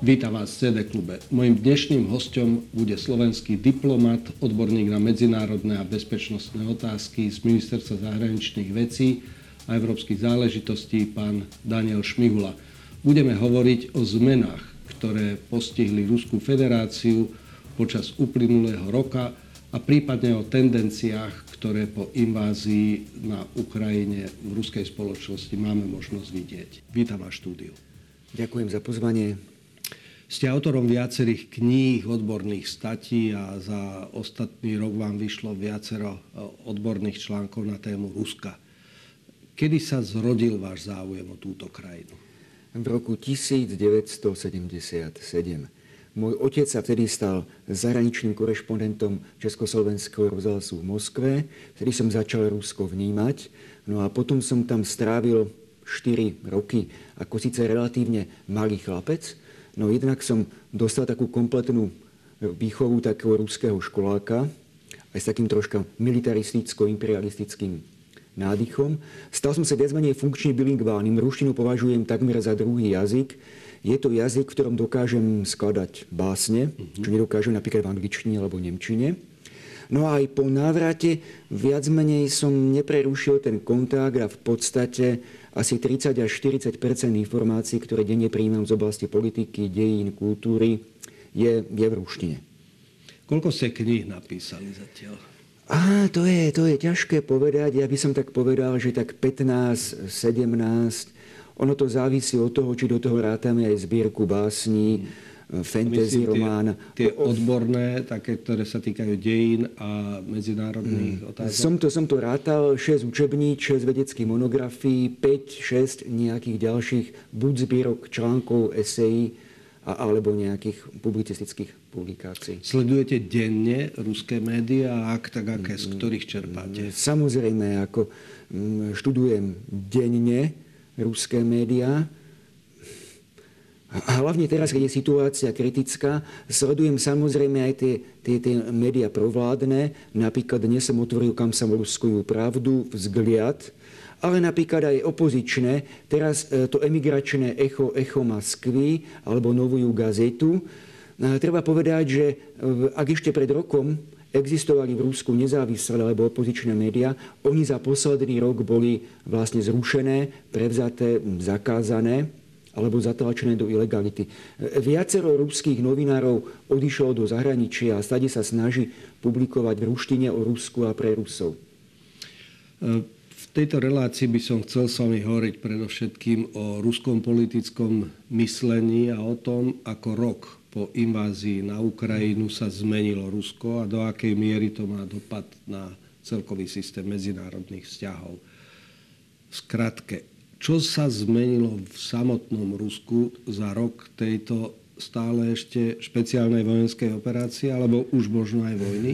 Vítam vás v CD klube. Mojím dnešným hostom bude slovenský diplomat, odborník na medzinárodné a bezpečnostné otázky z Ministerstva zahraničných vecí a európskych záležitostí, pán Daniel Šmihula. Budeme hovoriť o zmenách, ktoré postihli Ruskú federáciu počas uplynulého roka a prípadne o tendenciách, ktoré po invázii na Ukrajine v ruskej spoločnosti máme možnosť vidieť. Vítam vás štúdiu. Ďakujem za pozvanie. Ste autorom viacerých kníh, odborných statí a za ostatný rok vám vyšlo viacero e, odborných článkov na tému Ruska. Kedy sa zrodil váš záujem o túto krajinu? V roku 1977. Môj otec sa vtedy stal zahraničným korešpondentom Československého rozhlasu v Moskve, vtedy som začal Rusko vnímať. No a potom som tam strávil 4 roky ako síce relatívne malý chlapec, No jednak som dostal takú kompletnú výchovu takého ruského školáka, aj s takým troška militaristicko-imperialistickým nádychom. Stal som sa viac menej funkčne bilingválnym. Ruštinu považujem takmer za druhý jazyk. Je to jazyk, v ktorom dokážem skladať básne, čo nedokážem napríklad v angličtine alebo nemčine. No a aj po návrate viac menej som neprerušil ten kontakt a v podstate asi 30 až 40% informácií, ktoré denne príjmam z oblasti politiky, dejín, kultúry, je, je v ruštine. Koľko ste kníh napísali zatiaľ? Á, to je, to je ťažké povedať. Ja by som tak povedal, že tak 15, 17. Ono to závisí od toho, či do toho rátame aj zbierku básní, hmm fantasy Myslím, román. Tie, tie odborné, také, ktoré sa týkajú dejín a medzinárodných mm. otázok? Som to, som to rátal, 6 učební, 6 vedeckých monografií, 5, 6 nejakých ďalších buď zbierok článkov, esejí, a, alebo nejakých publicistických publikácií. Sledujete denne ruské médiá a ak tak aké, z ktorých čerpáte? Samozrejme, ako mm, študujem denne ruské médiá, a hlavne teraz, keď je situácia kritická, sledujem samozrejme aj tie, tie, tie médiá provládne. Napríklad dnes som otvoril kam samoruskujú pravdu, vzgliad, ale napríklad aj opozičné. Teraz e, to emigračné echo, echo Moskvy alebo novú gazetu. Treba povedať, že e, ak ešte pred rokom existovali v Rusku nezávislé alebo opozičné médiá, oni za posledný rok boli vlastne zrušené, prevzaté, zakázané alebo zatlačené do ilegality. Viacero ruských novinárov odišlo do zahraničia a stade sa snaží publikovať v ruštine o Rusku a pre Rusov. V tejto relácii by som chcel s vami hovoriť predovšetkým o ruskom politickom myslení a o tom, ako rok po invázii na Ukrajinu sa zmenilo Rusko a do akej miery to má dopad na celkový systém medzinárodných vzťahov. Skratke, čo sa zmenilo v samotnom Rusku za rok tejto stále ešte špeciálnej vojenskej operácie, alebo už možno aj vojny?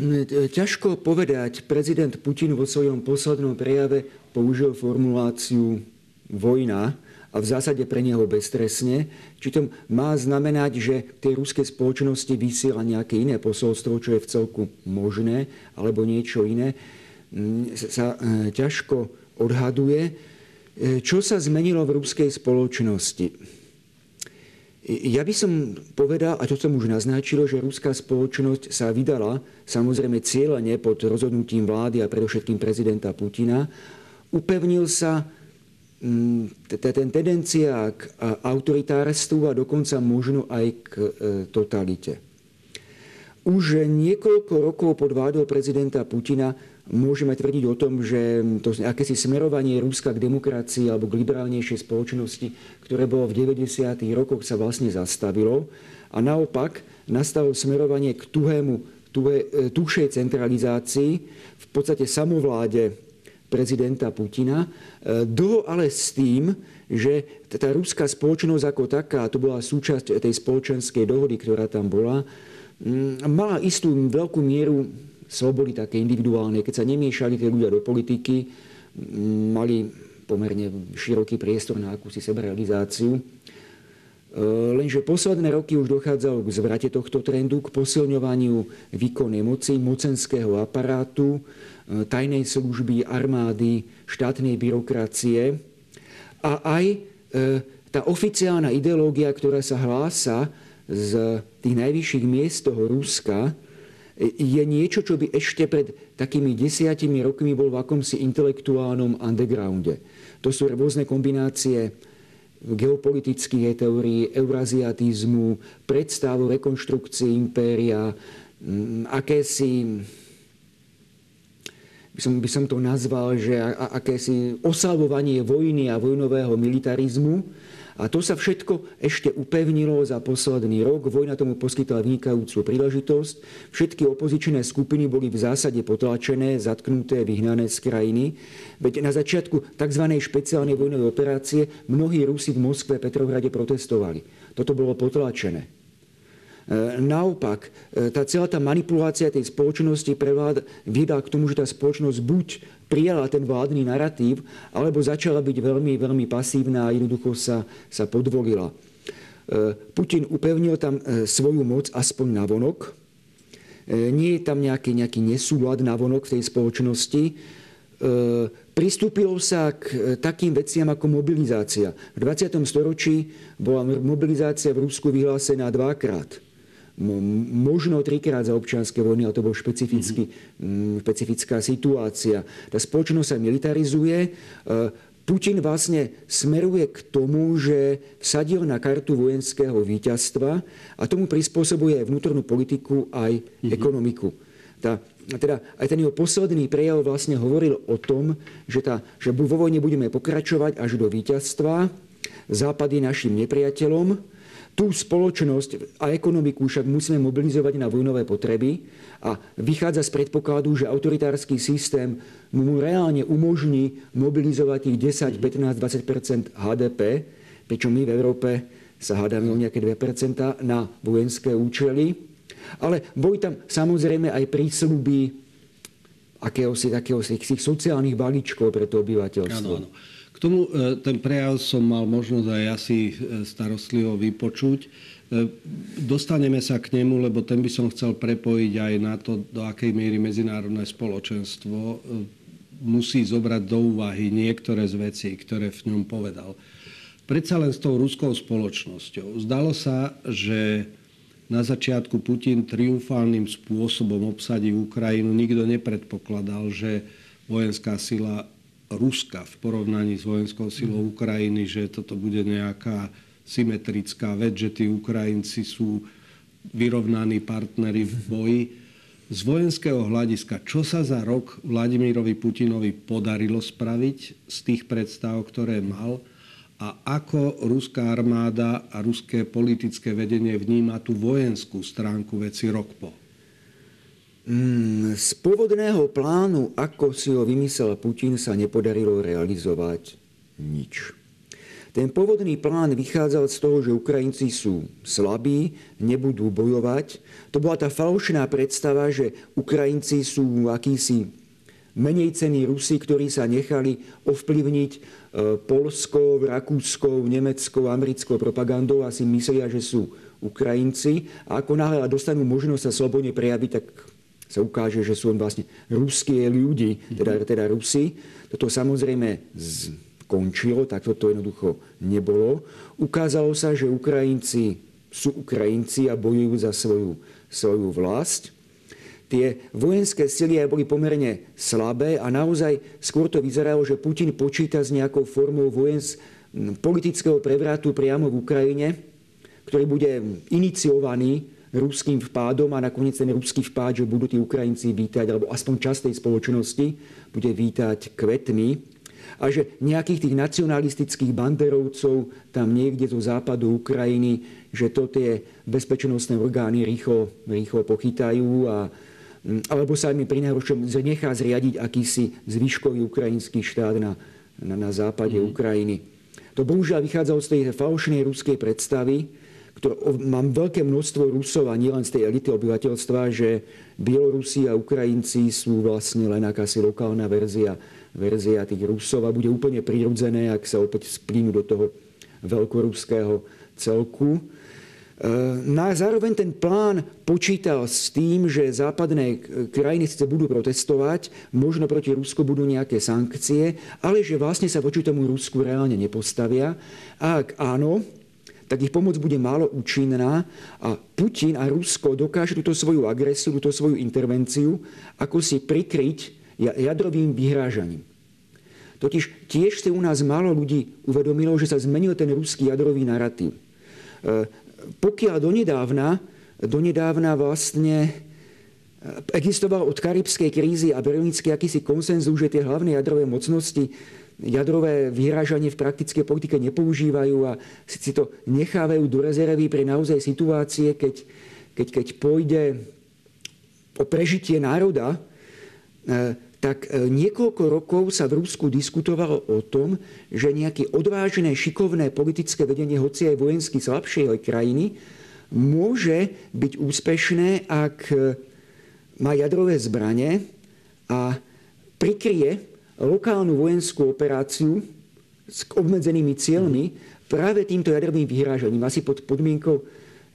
Ťažko povedať. Prezident Putin vo svojom poslednom prejave použil formuláciu vojna a v zásade pre neho beztresne. Či to má znamenať, že tej ruskej spoločnosti vysiela nejaké iné posolstvo, čo je v celku možné, alebo niečo iné, sa e, ťažko odhaduje. E, čo sa zmenilo v ruskej spoločnosti? Ja by som povedal, a to som už naznačil, že ruská spoločnosť sa vydala samozrejme cieľene pod rozhodnutím vlády a predovšetkým prezidenta Putina. Upevnil sa mm, ten tendencia k autoritárstvu a dokonca možno aj k e, totalite. Už niekoľko rokov pod vládou prezidenta Putina môžeme tvrdiť o tom, že to akési smerovanie Ruska k demokracii alebo k liberálnejšej spoločnosti, ktoré bolo v 90. rokoch, sa vlastne zastavilo a naopak nastalo smerovanie k tuhému, tuhé, e, tušej centralizácii, v podstate samovláde prezidenta Putina. E, dlho ale s tým, že tá ruská spoločnosť ako taká, to bola súčasť tej spoločenskej dohody, ktorá tam bola, mala istú veľkú mieru slobody také individuálne, keď sa nemiešali tie ľudia do politiky, mali pomerne široký priestor na akúsi seberealizáciu. E, lenže posledné roky už dochádzalo k zvrate tohto trendu, k posilňovaniu výkonnej moci, mocenského aparátu, e, tajnej služby, armády, štátnej byrokracie a aj e, tá oficiálna ideológia, ktorá sa hlása z tých najvyšších miest toho Ruska je niečo, čo by ešte pred takými desiatimi rokmi bol v akomsi intelektuálnom undergrounde. To sú rôzne kombinácie geopolitických teórií, euraziatizmu, predstav o impéria, mm, akési by som, by som to nazval, že akési oslavovanie vojny a vojnového militarizmu, a to sa všetko ešte upevnilo za posledný rok. Vojna tomu poskytla vynikajúcu príležitosť. Všetky opozičné skupiny boli v zásade potlačené, zatknuté, vyhnané z krajiny. Veď na začiatku tzv. špeciálnej vojnovej operácie mnohí Rusi v Moskve a Petrohrade protestovali. Toto bolo potlačené. E, naopak, e, tá celá tá manipulácia tej spoločnosti preváda, viedla k tomu, že tá spoločnosť buď prijala ten vládny narratív, alebo začala byť veľmi, veľmi pasívna a jednoducho sa, sa podvolila. E, Putin upevnil tam e, svoju moc aspoň na vonok. E, nie je tam nejaký, nejaký nesúlad na vonok v tej spoločnosti. Pristúpilo sa k takým veciam ako mobilizácia. V 20. storočí bola mobilizácia v Rusku vyhlásená dvakrát možno trikrát za občianske vojny, ale to bol špecifický, mm-hmm. špecifická situácia. Tá spoločnosť sa militarizuje. E, Putin vlastne smeruje k tomu, že vsadil na kartu vojenského víťazstva a tomu prispôsobuje aj vnútornú politiku, aj mm-hmm. ekonomiku. Tá, teda aj ten jeho posledný prejav vlastne hovoril o tom, že, tá, že vo vojne budeme pokračovať až do víťazstva. Západ je našim nepriateľom, tú spoločnosť a ekonomiku však musíme mobilizovať na vojnové potreby a vychádza z predpokladu, že autoritársky systém mu reálne umožní mobilizovať tých 10, 15, 20 HDP, pričom my v Európe sa hádame o nejaké 2 na vojenské účely. Ale boli tam samozrejme aj prísľuby akéhosi, takéhosi sociálnych balíčkov pre to obyvateľstvo. Ano, ano. K tomu e, ten prejav som mal možnosť aj asi e, starostlivo vypočuť. E, dostaneme sa k nemu, lebo ten by som chcel prepojiť aj na to, do akej miery medzinárodné spoločenstvo musí zobrať do úvahy niektoré z vecí, ktoré v ňom povedal. Predsa len s tou ruskou spoločnosťou. Zdalo sa, že na začiatku Putin triumfálnym spôsobom obsadí Ukrajinu. Nikto nepredpokladal, že vojenská sila Ruska v porovnaní s vojenskou silou mhm. Ukrajiny, že toto bude nejaká symetrická vec, že tí Ukrajinci sú vyrovnaní partnery v mhm. boji. Z vojenského hľadiska, čo sa za rok Vladimírovi Putinovi podarilo spraviť z tých predstav, ktoré mal a ako ruská armáda a ruské politické vedenie vníma tú vojenskú stránku veci rok po? Mm, z pôvodného plánu, ako si ho vymyslel Putin, sa nepodarilo realizovať nič. Ten pôvodný plán vychádzal z toho, že Ukrajinci sú slabí, nebudú bojovať. To bola tá falošná predstava, že Ukrajinci sú akýsi menej cení Rusi, ktorí sa nechali ovplyvniť e, polskou, rakúskou, nemeckou, americkou propagandou a si myslia, že sú Ukrajinci. A ako náhle dostanú možnosť sa slobodne prejaviť, tak sa ukáže, že sú vlastne ruské ľudí, teda, teda Rusi. Toto samozrejme skončilo, tak toto jednoducho nebolo. Ukázalo sa, že Ukrajinci sú Ukrajinci a bojujú za svoju, svoju vlast. Tie vojenské sily boli pomerne slabé a naozaj skôr to vyzeralo, že Putin počíta s nejakou formou vojens, politického prevratu priamo v Ukrajine, ktorý bude iniciovaný ruským vpádom a nakoniec ten ruský vpád, že budú tí Ukrajinci vítať, alebo aspoň časť tej spoločnosti bude vítať kvetmi a že nejakých tých nacionalistických banderovcov tam niekde zo západu Ukrajiny, že to tie bezpečnostné orgány rýchlo, rýchlo pochytajú a mm, alebo sa mi pri najhoršom nechá zriadiť akýsi zvyškový ukrajinský štát na, na, na západe mm. Ukrajiny. To bohužiaľ vychádzalo z tej falošnej ruskej predstavy, ktoré, mám veľké množstvo Rusov a nielen z tej elity obyvateľstva, že Bielorusi a Ukrajinci sú vlastne len akási lokálna verzia, verzia tých Rusov a bude úplne prirodzené, ak sa opäť splínu do toho veľkoruského celku. No a zároveň ten plán počítal s tým, že západné krajiny sice budú protestovať, možno proti Rusku budú nejaké sankcie, ale že vlastne sa voči tomu Rusku reálne nepostavia. A ak áno, tak ich pomoc bude málo účinná a Putin a Rusko dokážu túto svoju agresiu, túto svoju intervenciu ako si prikryť jadrovým vyhrážaním. Totiž tiež si u nás málo ľudí uvedomilo, že sa zmenil ten ruský jadrový narratív. E, pokiaľ donedávna, donedávna vlastne e, existoval od karibskej krízy a berlínsky akýsi konsenzus, že tie hlavné jadrové mocnosti jadrové vyhrážanie v praktickej politike nepoužívajú a si to nechávajú do rezervy pre naozaj situácie, keď, keď, keď pôjde o prežitie národa, e, tak e, niekoľko rokov sa v Rusku diskutovalo o tom, že nejaké odvážené, šikovné politické vedenie, hoci aj vojensky slabšej krajiny, môže byť úspešné, ak e, má jadrové zbranie a prikrie lokálnu vojenskú operáciu s obmedzenými cieľmi práve týmto jadrovým vyhrážaním, asi pod podmienkou,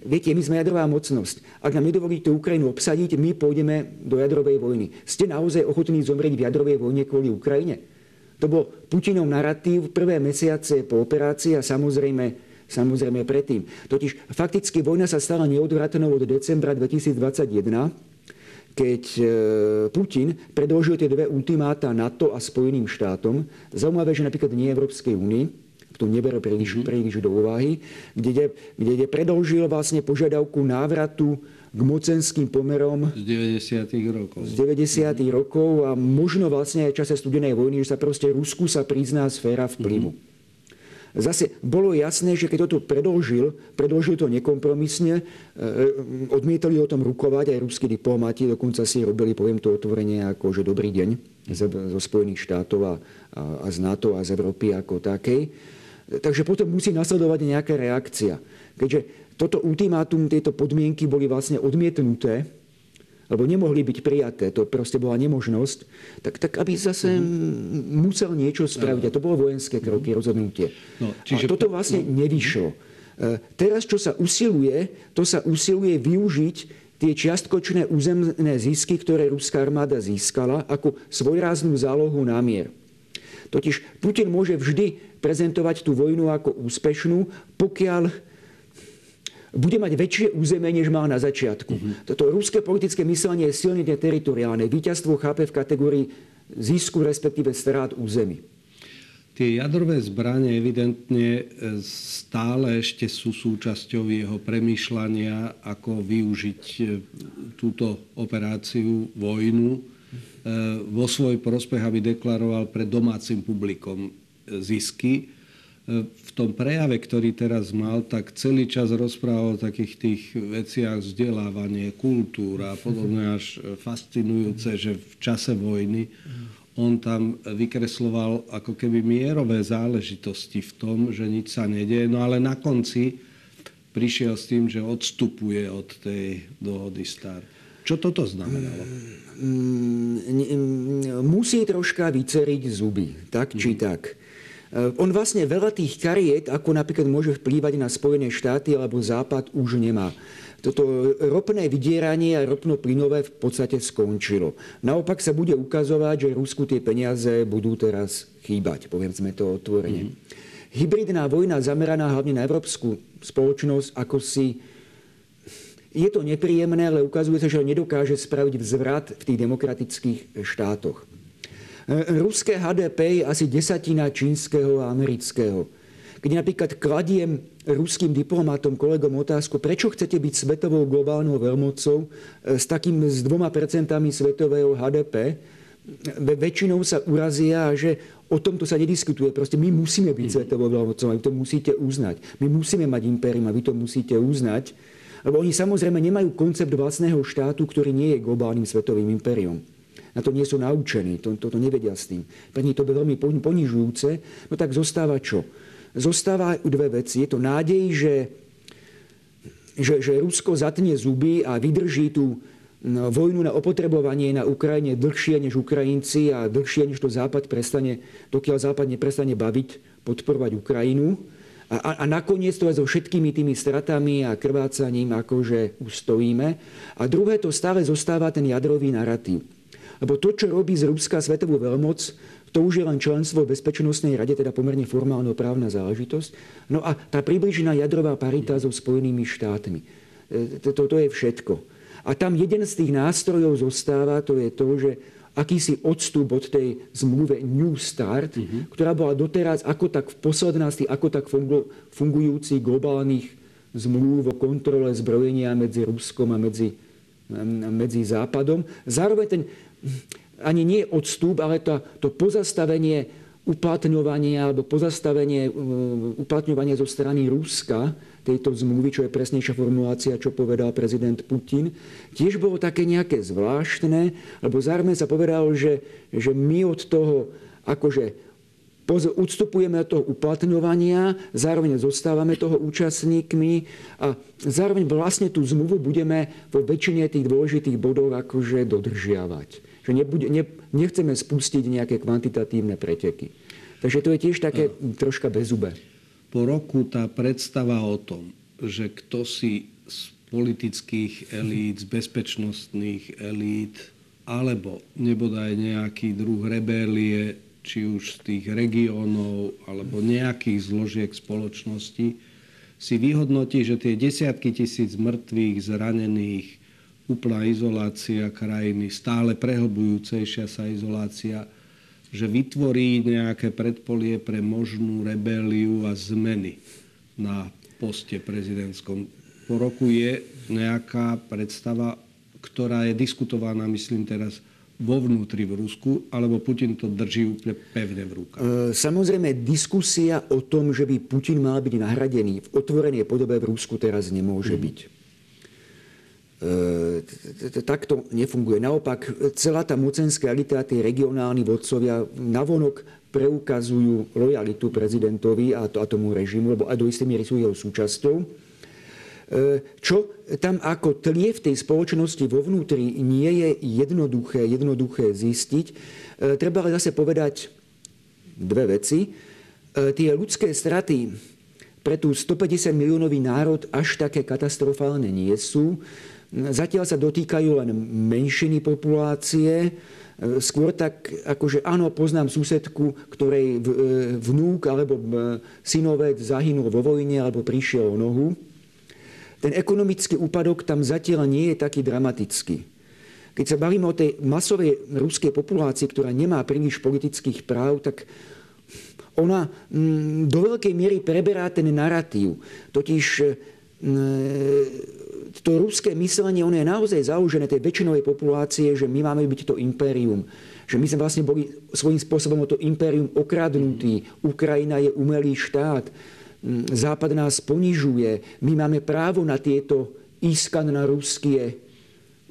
viete, my sme jadrová mocnosť. Ak nám nedovolíte Ukrajinu obsadiť, my pôjdeme do jadrovej vojny. Ste naozaj ochotní zomrieť v jadrovej vojne kvôli Ukrajine? To bol Putinov narratív prvé mesiace po operácii a samozrejme, samozrejme predtým. Totiž fakticky vojna sa stala neodvratnou od decembra 2021, keď e, Putin predložil tie dve ultimáta NATO a Spojeným štátom, zaujímavé, že napríklad nie Európskej únii, to nebere príliš, mhm. príliš do úvahy, kde, kde predložil vlastne požiadavku návratu k mocenským pomerom z 90. rokov. Z 90. Mm-hmm. rokov a možno vlastne aj v čase studenej vojny, že sa proste Rusku sa prizná sféra vplyvu. Mm-hmm. Zase bolo jasné, že keď toto predložil, predložil to nekompromisne, e, odmietali o tom rukovať aj ruskí diplomati, dokonca si robili, poviem to otvorenie, ako že dobrý deň zo Spojených štátov a, a, a z NATO a z Európy ako takej. Takže potom musí nasledovať nejaká reakcia. Keďže toto ultimátum, tieto podmienky boli vlastne odmietnuté, lebo nemohli byť prijaté, to proste bola nemožnosť, tak, tak aby zase mm-hmm. musel niečo spraviť. A to bolo vojenské kroky, mm-hmm. rozhodnutie. No, čiže... A toto vlastne no. nevyšlo. E, teraz, čo sa usiluje, to sa usiluje využiť tie čiastkočné územné zisky, ktoré ruská armáda získala, ako svojráznú zálohu na mier. Totiž Putin môže vždy prezentovať tú vojnu ako úspešnú, pokiaľ bude mať väčšie územie, než mal na začiatku. Mm-hmm. Toto ruské politické myslenie je silne teritoriálne. Výťazstvo chápe v kategórii zisku, respektíve strát území. Tie jadrové zbranie evidentne e, stále ešte sú súčasťou jeho premýšľania, ako využiť e, túto operáciu, vojnu, e, vo svoj prospech, aby deklaroval pred domácim publikom zisky v tom prejave, ktorý teraz mal, tak celý čas rozprával o takých tých veciach vzdelávanie, kultúra a podobne až fascinujúce, že v čase vojny on tam vykresloval ako keby mierové záležitosti v tom, že nič sa nedieje. No ale na konci prišiel s tým, že odstupuje od tej dohody star. Čo toto znamenalo? Mm, mm, musí troška vyceriť zuby, tak či mm. tak. Eh, on vlastne veľa tých kariet, ako napríklad môže vplývať na Spojené štáty alebo Západ, už nemá. Toto ropné vydieranie a ropno-plynové v podstate skončilo. Naopak sa bude ukazovať, že Rusku tie peniaze budú teraz chýbať, povedzme to otvorene. Mm-hmm. Hybridná vojna zameraná hlavne na európsku spoločnosť, ako si je to nepríjemné, ale ukazuje sa, že ho nedokáže spraviť vzvrat v tých demokratických štátoch. E, ruské HDP je asi desatina čínskeho a amerického. Keď napríklad kladiem ruským diplomátom, kolegom otázku, prečo chcete byť svetovou globálnou veľmocou e, s takým s dvoma percentami svetového HDP, väčšinou sa urazia, že o tomto sa nediskutuje. Proste my musíme byť svetovou veľmocou a vy to musíte uznať. My musíme mať impérium a vy to musíte uznať. Lebo oni samozrejme nemajú koncept vlastného štátu, ktorý nie je globálnym svetovým impériom na to nie sú naučení, to, to, to nevedia s tým. Pre nich to je veľmi ponižujúce. No tak zostáva čo? Zostáva dve veci. Je to nádej, že, že, že Rusko zatne zuby a vydrží tú vojnu na opotrebovanie na Ukrajine dlhšie než Ukrajinci a dlhšie než to Západ prestane, dokiaľ Západ neprestane baviť, podporovať Ukrajinu. A, a, a nakoniec to aj so všetkými tými stratami a krvácaním akože ustojíme. A druhé, to stále zostáva ten jadrový narratív. Lebo to, čo robí z Ruska svetovú veľmoc, to už je len členstvo v Bezpečnostnej rade, teda pomerne formálno právna záležitosť. No a tá približená jadrová parita so Spojenými štátmi. E, to, to je všetko. A tam jeden z tých nástrojov zostáva, to je to, že akýsi odstup od tej zmluve New Start, uh-huh. ktorá bola doteraz ako tak v posledná z tých ako tak fungujúcich globálnych zmluv o kontrole zbrojenia medzi Ruskom a medzi, medzi Západom. Zároveň ten ani nie odstup, ale to, to pozastavenie uplatňovania alebo pozastavenie uh, uplatňovania zo strany Ruska tejto zmluvy, čo je presnejšia formulácia, čo povedal prezident Putin, tiež bolo také nejaké zvláštne, lebo zároveň sa povedalo, že, že my od toho akože odstupujeme od toho uplatňovania, zároveň zostávame toho účastníkmi a zároveň vlastne tú zmluvu budeme vo väčšine tých dôležitých bodov akože dodržiavať. Že nebude, ne, nechceme spustiť nejaké kvantitatívne preteky. Takže to je tiež také troška bezube po roku tá predstava o tom, že kto si z politických elít, z bezpečnostných elít, alebo nebodaj nejaký druh rebélie, či už z tých regiónov, alebo nejakých zložiek spoločnosti, si vyhodnotí, že tie desiatky tisíc mŕtvych, zranených, úplná izolácia krajiny, stále prehlbujúcejšia sa izolácia, že vytvorí nejaké predpolie pre možnú rebeliu a zmeny na poste prezidentskom. Po roku je nejaká predstava, ktorá je diskutovaná, myslím teraz, vo vnútri v Rusku, alebo Putin to drží úplne pevne v rukách? E, samozrejme, diskusia o tom, že by Putin mal byť nahradený v otvorenej podobe v Rusku teraz nemôže mm. byť. E, takto nefunguje. Naopak, celá tá mocenská elita, tí regionálni vodcovia navonok preukazujú lojalitu prezidentovi a, to, a tomu režimu, lebo aj do istej miery sú jeho súčasťou. E, čo tam ako tlie v tej spoločnosti vo vnútri nie je jednoduché, jednoduché zistiť. E, treba ale zase povedať dve veci. Tie ľudské straty pre tú 150 miliónový národ až také katastrofálne nie sú. Zatiaľ sa dotýkajú len menšiny populácie, e, skôr tak, akože áno, poznám susedku, ktorej e, vnúk alebo e, synovec zahynul vo vojne alebo prišiel o nohu. Ten ekonomický úpadok tam zatiaľ nie je taký dramatický. Keď sa bavíme o tej masovej ruskej populácii, ktorá nemá príliš politických práv, tak ona mm, do veľkej miery preberá ten narratív. Totiž to ruské myslenie, ono je naozaj založené tej väčšinovej populácie, že my máme byť to impérium. Že my sme vlastne boli svojím spôsobom o to impérium okradnutí. Ukrajina je umelý štát. Mm, Západ nás ponižuje. My máme právo na tieto ískan na ruské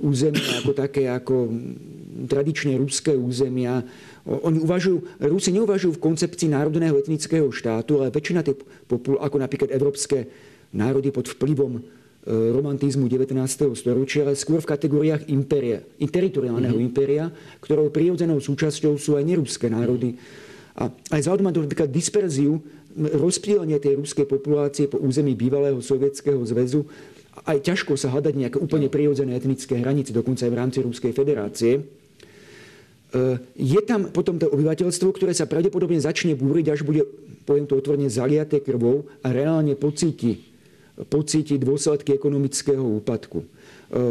územia, ako také ako mm, tradične ruské územia. Oni uvažujú, Rusi neuvažujú v koncepcii národného etnického štátu, ale väčšina tej popul, ako napríklad európske národy pod vplyvom romantizmu 19. storočia, ale skôr v kategóriách impéria, teritoriálneho mm-hmm. impéria, ktorou prirodzenou súčasťou sú aj neruské národy. A aj vzhľadom na to napríklad disperziu, rozptýlenie tej ruskej populácie po území bývalého sovietského zväzu, aj ťažko sa hľadať nejaké úplne prirodzené etnické hranice, dokonca aj v rámci Ruskej federácie. E, je tam potom to obyvateľstvo, ktoré sa pravdepodobne začne búriť, až bude, poviem to otvorene, zaliaté krvou a reálne pocíti pocíti dôsledky ekonomického úpadku. E,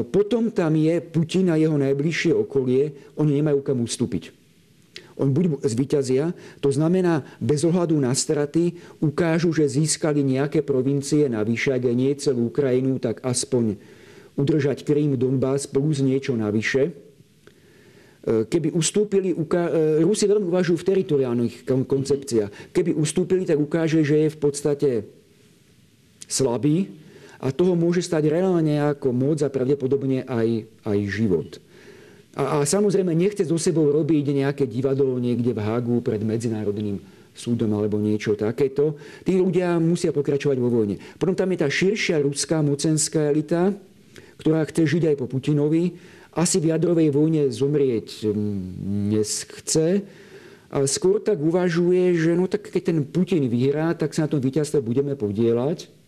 potom tam je Putin a jeho najbližšie okolie, oni nemajú kam ustúpiť. On buď zvíťazia, to znamená, bez ohľadu na straty ukážu, že získali nejaké provincie navyše, ak nie celú Ukrajinu, tak aspoň udržať Krím, Donbass plus niečo navyše. E, keby ustúpili, uká... E, Rusi veľmi uvažujú v teritoriálnych koncepciách. Keby ustúpili, tak ukáže, že je v podstate slabý a toho môže stať reálne ako moc a pravdepodobne aj, aj život. A, a samozrejme nechce so sebou robiť nejaké divadlo niekde v Hagu pred medzinárodným súdom alebo niečo takéto. Tí ľudia musia pokračovať vo vojne. Potom tam je tá širšia ruská mocenská elita, ktorá chce žiť aj po Putinovi. Asi v jadrovej vojne zomrieť mm, nechce, ale skôr tak uvažuje, že no tak keď ten Putin vyhrá, tak sa na tom víťazstve budeme podielať.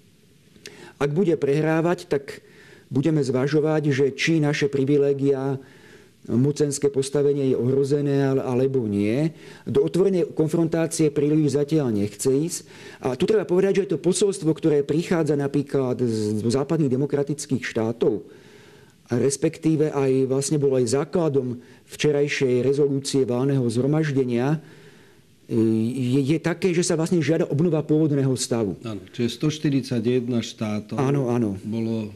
Ak bude prehrávať, tak budeme zvažovať, že či naše privilégia mocenské postavenie je ohrozené alebo nie. Do otvorenej konfrontácie príliš zatiaľ nechce ísť. A tu treba povedať, že to posolstvo, ktoré prichádza napríklad z západných demokratických štátov, respektíve aj vlastne bolo aj základom včerajšej rezolúcie válneho zhromaždenia, je, je také, že sa vlastne žiada obnova pôvodného stavu. Áno, čiže 141 štátov áno, áno. bolo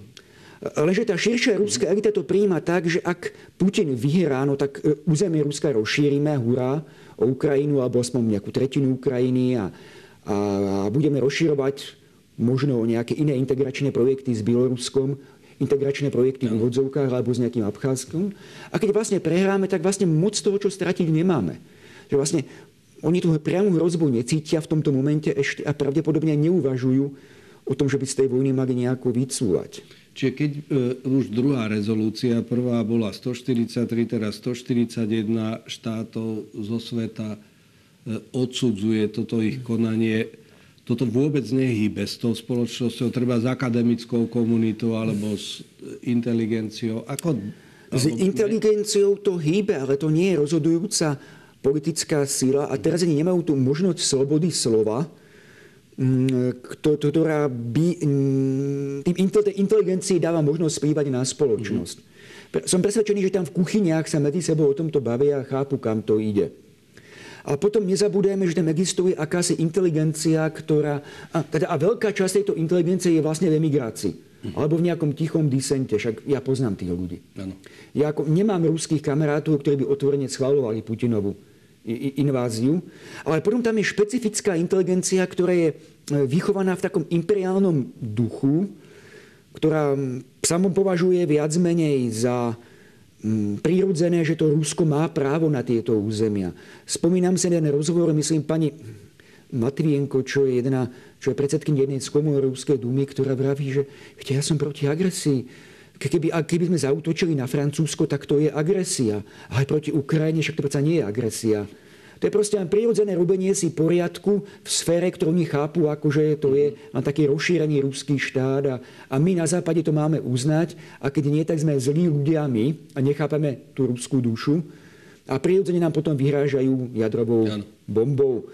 Lenže tá širšia ruská elita to prijíma tak, že ak Putin vyhrá, no tak e, územie Ruska rozšírime, hurá, o Ukrajinu alebo aspoň nejakú tretinu Ukrajiny a, a, a budeme rozširovať možno nejaké iné integračné projekty s Bieloruskom, integračné projekty v úvodzovkách alebo s nejakým Abcházskom. A keď vlastne prehráme, tak vlastne moc toho, čo stratiť nemáme. Že vlastne oni tú priamu hrozbu necítia v tomto momente ešte a pravdepodobne neuvažujú o tom, že by z tej vojny mali nejako vycúvať. Čiže keď e, už druhá rezolúcia, prvá bola 143, teraz 141 štátov zo sveta e, odsudzuje toto ich konanie, toto vôbec nehýbe s tou spoločnosťou, treba s akademickou komunitou alebo s inteligenciou. Ako, s inteligenciou to hýbe, ale to nie je rozhodujúca politická sila a teraz ani nemajú tú možnosť slobody slova, Mm, ktorá by mm, tým inteligencii dáva možnosť splývať na spoločnosť. Mm-hmm. Som presvedčený, že tam v kuchyniach sa medzi sebou o tomto bavia a chápu, kam to ide. A potom nezabudujeme, že tam existuje akási inteligencia, ktorá... A, teda, a veľká časť tejto inteligencie je vlastne v emigrácii. Mm-hmm. Alebo v nejakom tichom disente. Však ja poznám tých ľudí. Ano. Ja ako, nemám ruských kamarátov, ktorí by otvorene schvalovali Putinovu inváziu. Ale potom tam je špecifická inteligencia, ktorá je e, vychovaná v takom imperiálnom duchu, ktorá samom považuje viac menej za prírodzené, že to Rusko má právo na tieto územia. Spomínam si na rozhovor, myslím, pani Matvienko, čo je, jedna, čo je predsedkynia jednej z komún Ruskej dumy, ktorá vraví, že ja som proti agresii. Keby, keby sme zautočili na Francúzsko, tak to je agresia. A aj proti Ukrajine, však to predsa nie je agresia. To je proste len prirodzené robenie si poriadku v sfére, ktorú oni chápu, akože to je len taký rozšírený ruský štát a, a my na západe to máme uznať a keď nie, tak sme zlí ľudia my a nechápame tú ruskú dušu a prirodzene nám potom vyhrážajú jadrovou bombou.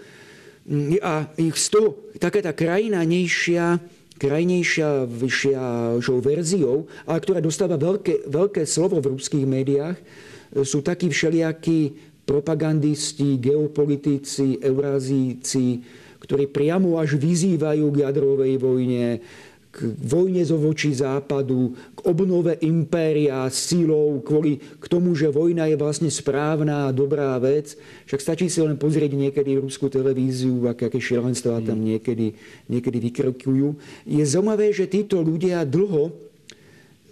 A ich z toho taká tá krajinanejšia krajnejšia verziou, ale ktorá dostáva veľké, veľké slovo v ruských médiách, sú takí všelijakí propagandisti, geopolitici, eurázíci, ktorí priamo až vyzývajú k jadrovej vojne, k vojne zo voči západu, k obnove impéria silou kvôli k tomu, že vojna je vlastne správna a dobrá vec. Však stačí si len pozrieť niekedy ruskú televíziu, aké, aké šialenstvá tam mm. niekedy, niekedy vykrikujú. Je zaujímavé, že títo ľudia dlho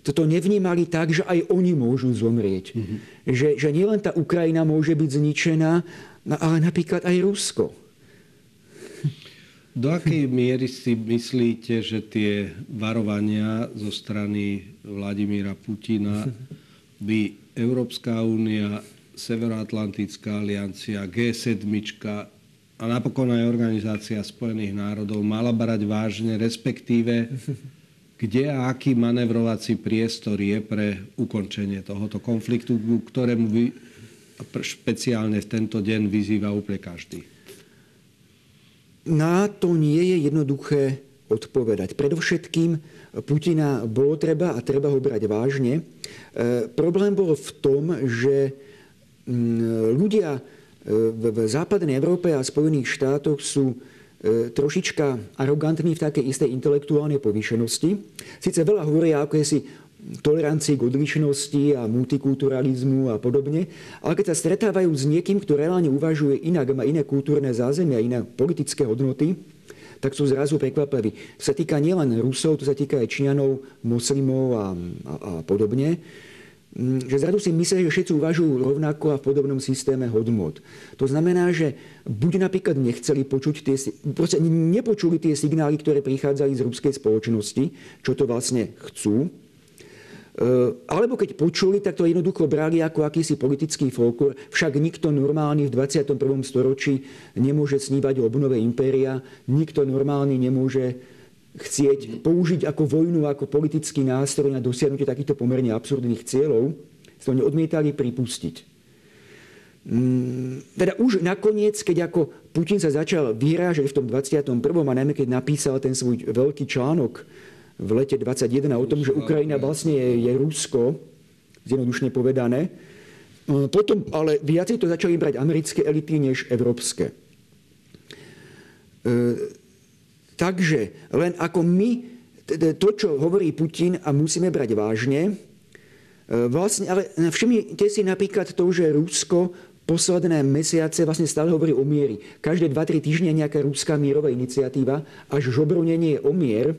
toto nevnímali tak, že aj oni môžu zomrieť. Mm-hmm. Že, že nielen tá Ukrajina môže byť zničená, no ale napríklad aj Rusko. Do akej miery si myslíte, že tie varovania zo strany Vladimíra Putina by Európska únia, Severoatlantická aliancia, G7 a napokon aj Organizácia spojených národov mala brať vážne, respektíve kde a aký manevrovací priestor je pre ukončenie tohoto konfliktu, ktorému vy, špeciálne v tento deň vyzýva úplne každý? Na to nie je jednoduché odpovedať. Predovšetkým Putina bolo treba a treba ho brať vážne. E, problém bol v tom, že m, ľudia e, v, v západnej Európe a Spojených štátoch sú E, trošička arogantní v takej istej intelektuálnej povýšenosti. Sice veľa hovoria ako si tolerancii k odlišnosti a multikulturalizmu a podobne, ale keď sa stretávajú s niekým, kto reálne uvažuje inak, má iné kultúrne zázemie a iné politické hodnoty, tak sú zrazu prekvapiví. To sa týka nielen Rusov, to sa týka aj Číňanov, moslimov a, a, a podobne. Mm, že zrazu si myslia, že všetci uvažujú rovnako a v podobnom systéme hodnot. To znamená, že buď napríklad nechceli počuť tie, proste nepočuli tie signály, ktoré prichádzali z ruskej spoločnosti, čo to vlastne chcú, alebo keď počuli, tak to jednoducho brali ako akýsi politický folklor. Však nikto normálny v 21. storočí nemôže snívať o obnove impéria, nikto normálny nemôže chcieť použiť ako vojnu, ako politický nástroj na dosiahnutie takýchto pomerne absurdných cieľov. to neodmietali pripustiť. Mm, teda už nakoniec, keď ako Putin sa začal vyrážať v tom 21. a najmä keď napísal ten svoj veľký článok v lete 21 o tom, že Ukrajina vlastne je, je Rusko, zjednodušne povedané, mm, potom ale viacej to začali brať americké elity než európske. E, takže len ako my, to, čo hovorí Putin a musíme brať vážne, e, vlastne, ale všimnite si napríklad to, že Rusko posledné mesiace vlastne stále hovorí o miery. Každé 2-3 týždne nejaká rúská mierová iniciatíva, až žobronenie o mier,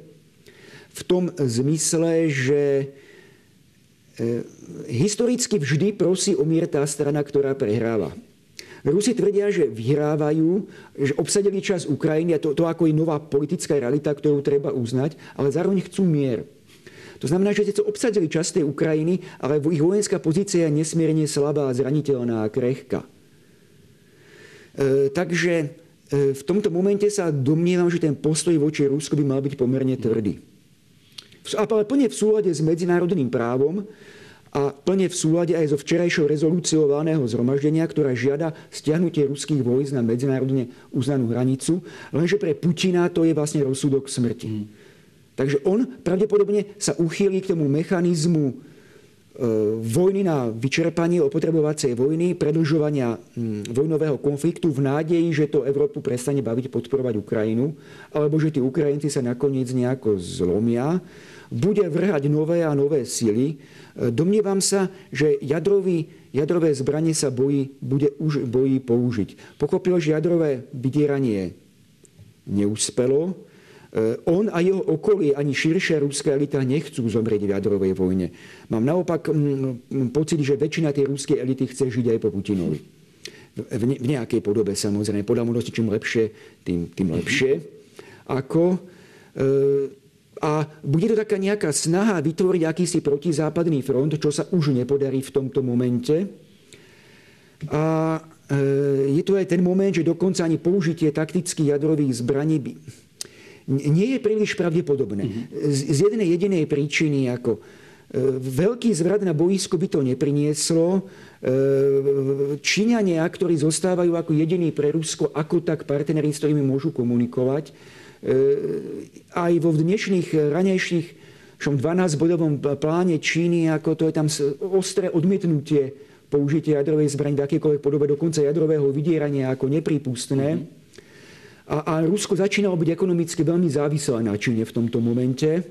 v tom zmysle, že e, historicky vždy prosí o mier tá strana, ktorá prehráva. Rusi tvrdia, že vyhrávajú, že obsadili čas Ukrajiny a to, to ako je nová politická realita, ktorú treba uznať, ale zároveň chcú mier. To znamená, že to obsadili časť tej Ukrajiny, ale ich vojenská pozícia je nesmierne slabá, zraniteľná a krehká. E, takže e, v tomto momente sa domnievam, že ten postoj voči Rusku by mal byť pomerne tvrdý. Ale plne v súlade s medzinárodným právom a plne v súlade aj so včerajšou rezolúciou valného zhromaždenia, ktorá žiada stiahnutie ruských vojsk na medzinárodne uznanú hranicu, lenže pre Putina to je vlastne rozsudok smrti. Mm. Takže on pravdepodobne sa uchýli k tomu mechanizmu vojny na vyčerpanie opotrebovacej vojny, predlžovania hm, vojnového konfliktu v nádeji, že to Európu prestane baviť podporovať Ukrajinu, alebo že tí Ukrajinci sa nakoniec nejako zlomia, bude vrhať nové a nové sily. E, domnievam sa, že jadrový, jadrové zbranie sa bojí, bude už bojí použiť. Pochopil, že jadrové vydieranie neúspelo, on a jeho okolie, ani širšia rúská elita nechcú zomrieť v jadrovej vojne. Mám naopak mm, mm, pocit, že väčšina tej rúskej elity chce žiť aj po Putinovi. V, ne, v nejakej podobe samozrejme. Podľa možnosti čím lepšie, tým, tým lepšie. Ako, e, a bude to taká nejaká snaha vytvoriť akýsi protizápadný front, čo sa už nepodarí v tomto momente. A e, je tu aj ten moment, že dokonca ani použitie taktických jadrových zbraní by, nie je príliš pravdepodobné. Z, z jednej jedinej príčiny, ako e, veľký zvrat na boisku by to neprinieslo. E, Číňania, ktorí zostávajú ako jediní pre Rusko, ako tak partneri, s ktorými môžu komunikovať, e, aj vo dnešných ranejších 12-bodovom pláne Číny, ako to je tam ostré odmietnutie použitia jadrovej zbraň v akékoľvek podobe, dokonca jadrového vydierania ako nepripustné. Mm-hmm. A, a Rusko začínalo byť ekonomicky veľmi závislé na Číne v tomto momente.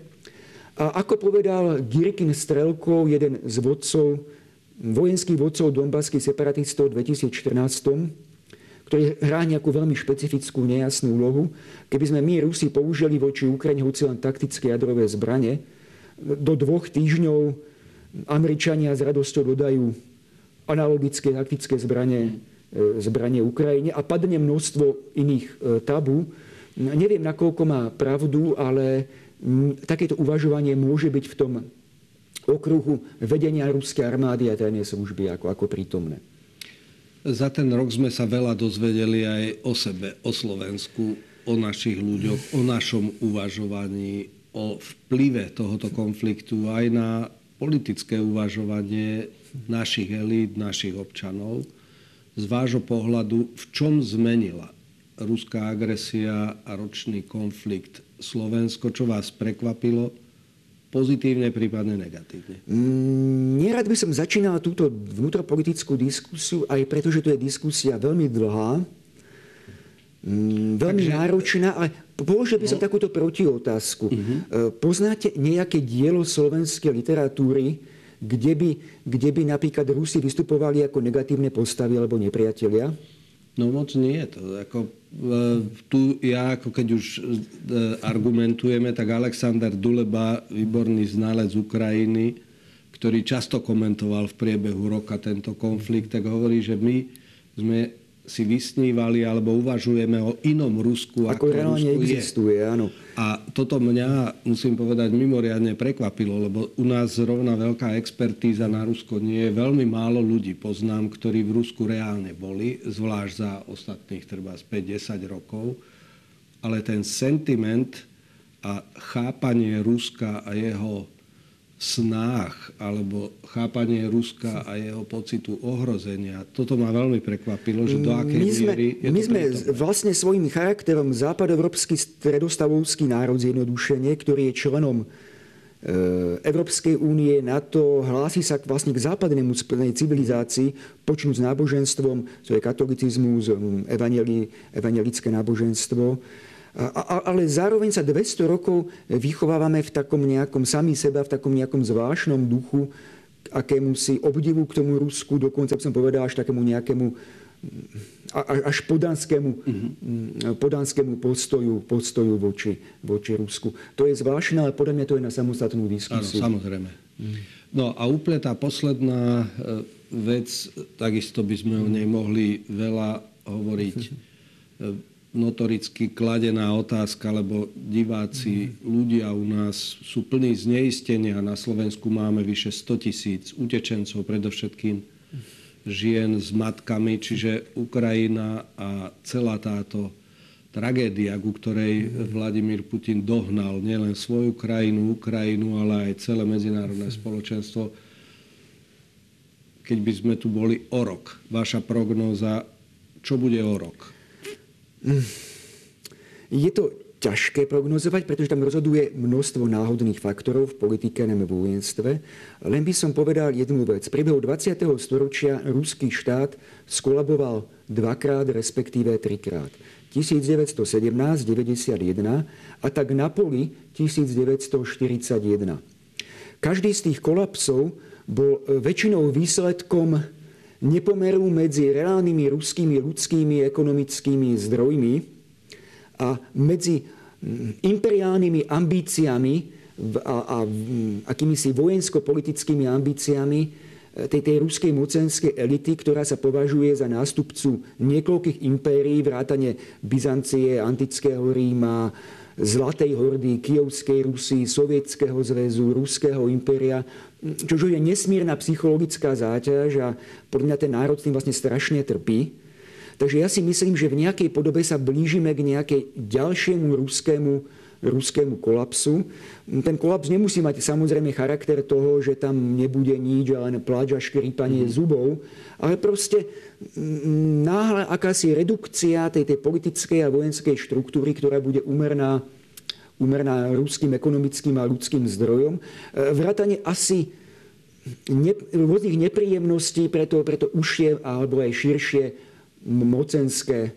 A ako povedal Girkin Strelkov, jeden z vodcov, vojenských vodcov donbaských separatistov v 2014, ktorý hrá nejakú veľmi špecifickú, nejasnú úlohu. Keby sme my Rusi použili voči Ukrajine hoci len taktické jadrové zbranie, do dvoch týždňov Američania s radosťou dodajú analogické taktické zbranie zbranie Ukrajine a padne množstvo iných e, tabu. Neviem, nakoľko má pravdu, ale takéto uvažovanie môže byť v tom okruhu vedenia ruskej armády a tajnej služby ako, ako prítomné. Za ten rok sme sa veľa dozvedeli aj o sebe, o Slovensku, o našich ľuďoch, o našom uvažovaní, o vplyve tohoto konfliktu aj na politické uvažovanie našich elít, našich občanov z vášho pohľadu, v čom zmenila ruská agresia a ročný konflikt Slovensko, čo vás prekvapilo, pozitívne, prípadne negatívne? Mm, nerad by som začínal túto vnútropolitickú diskusiu, aj preto, že to je diskusia veľmi dlhá, mm, veľmi Takže... náročná, ale položil by som no. takúto protiotázku. Uh-huh. Poznáte nejaké dielo slovenskej literatúry, kde by, kde by napríklad Rusi vystupovali ako negatívne postavy alebo nepriatelia? No moc nie. To ako, e, tu ja, ako keď už e, argumentujeme, tak Alexander Duleba, výborný znalec Ukrajiny, ktorý často komentoval v priebehu roka tento konflikt, tak hovorí, že my sme si vysnívali alebo uvažujeme o inom Rusku, ako, ako reálne Rusku existuje, je. áno. A toto mňa, musím povedať, mimoriadne prekvapilo, lebo u nás zrovna veľká expertíza na Rusko nie je. Veľmi málo ľudí poznám, ktorí v Rusku reálne boli, zvlášť za ostatných treba 5-10 rokov. Ale ten sentiment a chápanie Ruska a jeho snách alebo chápanie Ruska a jeho pocitu ohrozenia. Toto ma veľmi prekvapilo, že do akej my sme, miery je My sme prítomné. vlastne svojim charakterom západoevropský stredostavovský národ zjednodušenie, ktorý je členom e, Európskej únie, NATO, hlási sa vlastne k západnému civilizácii, počnúť s náboženstvom, to je katolicizmus, evangeli, evangelické náboženstvo. Ale zároveň sa 200 rokov vychovávame v takom nejakom sami seba, v takom nejakom zvláštnom duchu, akému si obdivu k tomu Rusku, dokonca by som povedal až takému nejakému až podanskému, mm-hmm. podanskému postoju, postoju voči, voči Rusku. To je zvláštne, ale podľa mňa to je na samostatnú diskusiu. Áno, samozrejme. Mm. No a úplne tá posledná vec, takisto by sme o nej mohli veľa hovoriť. notoricky kladená otázka, lebo diváci, ľudia u nás sú plní zneistenia. Na Slovensku máme vyše 100 tisíc utečencov, predovšetkým žien s matkami, čiže Ukrajina a celá táto tragédia, ku ktorej Vladimír Putin dohnal nielen svoju krajinu, Ukrajinu, ale aj celé medzinárodné spoločenstvo. Keď by sme tu boli o rok, vaša prognóza, čo bude o rok? Je to ťažké prognozovať, pretože tam rozhoduje množstvo náhodných faktorov v politike, najmä v vojenstve. Len by som povedal jednu vec. V priebehu 20. storočia ruský štát skolaboval dvakrát, respektíve trikrát. 1917, 91 a tak na poli 1941. Každý z tých kolapsov bol väčšinou výsledkom nepomeru medzi reálnymi ruskými ľudskými ekonomickými zdrojmi a medzi imperiálnymi ambíciami a, a akýmisi vojensko-politickými ambíciami tej, tej ruskej mocenskej elity, ktorá sa považuje za nástupcu niekoľkých impérií, vrátane Byzancie, Antického Ríma, Zlatej hordy, Kijovskej Rusy, Sovietskeho zväzu, Ruského impéria, čo je nesmierna psychologická záťaž a podľa mňa ten národ tým vlastne strašne trpí. Takže ja si myslím, že v nejakej podobe sa blížime k nejakej ďalšiemu ruskému, ruskému kolapsu. Ten kolaps nemusí mať samozrejme charakter toho, že tam nebude nič, len pláč a škripanie mm. zubov, ale proste náhle akási redukcia tej, tej politickej a vojenskej štruktúry, ktorá bude umerná, umerná ruským ekonomickým a ľudským zdrojom. Vrátane asi ne, rôznych nepríjemností pre to užšie alebo aj širšie mocenské,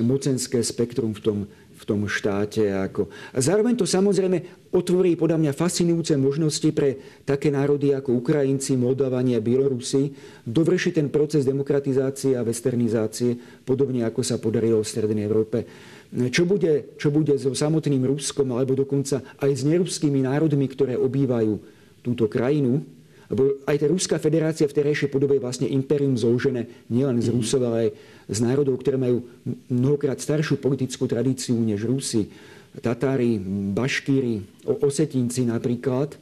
mocenské spektrum v tom, v tom štáte. Ako. A zároveň to samozrejme otvorí podľa mňa fascinujúce možnosti pre také národy ako Ukrajinci, Moldavania, Bielorusi dovršiť ten proces demokratizácie a westernizácie, podobne ako sa podarilo v Strednej Európe. Čo bude, čo bude so samotným Ruskom, alebo dokonca aj s neruskými národmi, ktoré obývajú túto krajinu, lebo aj tá Ruská federácia v terajšej podobe je vlastne imperium zložené nielen z mhm. Rusov, ale aj z národov, ktoré majú mnohokrát staršiu politickú tradíciu než Rusi. Tatári, Baškíri, Osetínci napríklad.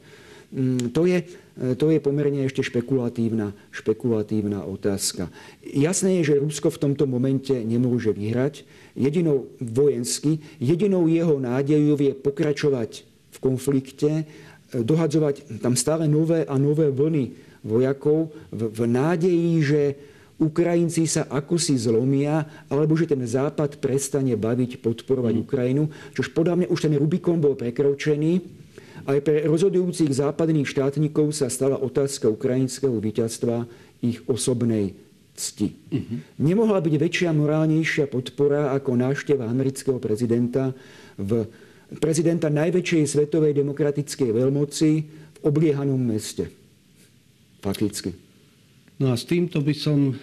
Mm, to je, to je pomerne ešte špekulatívna, špekulatívna otázka. Jasné je, že Rusko v tomto momente nemôže vyhrať. Jedinou vojensky, jedinou jeho nádejou je pokračovať v konflikte dohadzovať tam stále nové a nové vlny vojakov v, v nádeji, že Ukrajinci sa ako si zlomia, alebo že ten Západ prestane baviť, podporovať mm. Ukrajinu. Čož podľa mňa už ten Rubikon bol prekročený. Aj pre rozhodujúcich západných štátnikov sa stala otázka ukrajinského víťazstva ich osobnej cti. Mm-hmm. Nemohla byť väčšia, morálnejšia podpora ako návšteva amerického prezidenta v prezidenta najväčšej svetovej demokratickej veľmoci v obliehanom meste. Fakticky. No a s týmto by som e,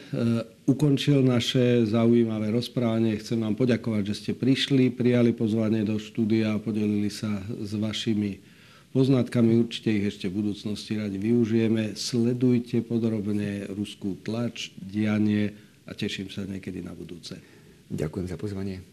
ukončil naše zaujímavé rozprávanie. Chcem vám poďakovať, že ste prišli, prijali pozvanie do štúdia a podelili sa s vašimi poznatkami. Určite ich ešte v budúcnosti radi využijeme. Sledujte podrobne ruskú tlač, dianie a teším sa niekedy na budúce. Ďakujem za pozvanie.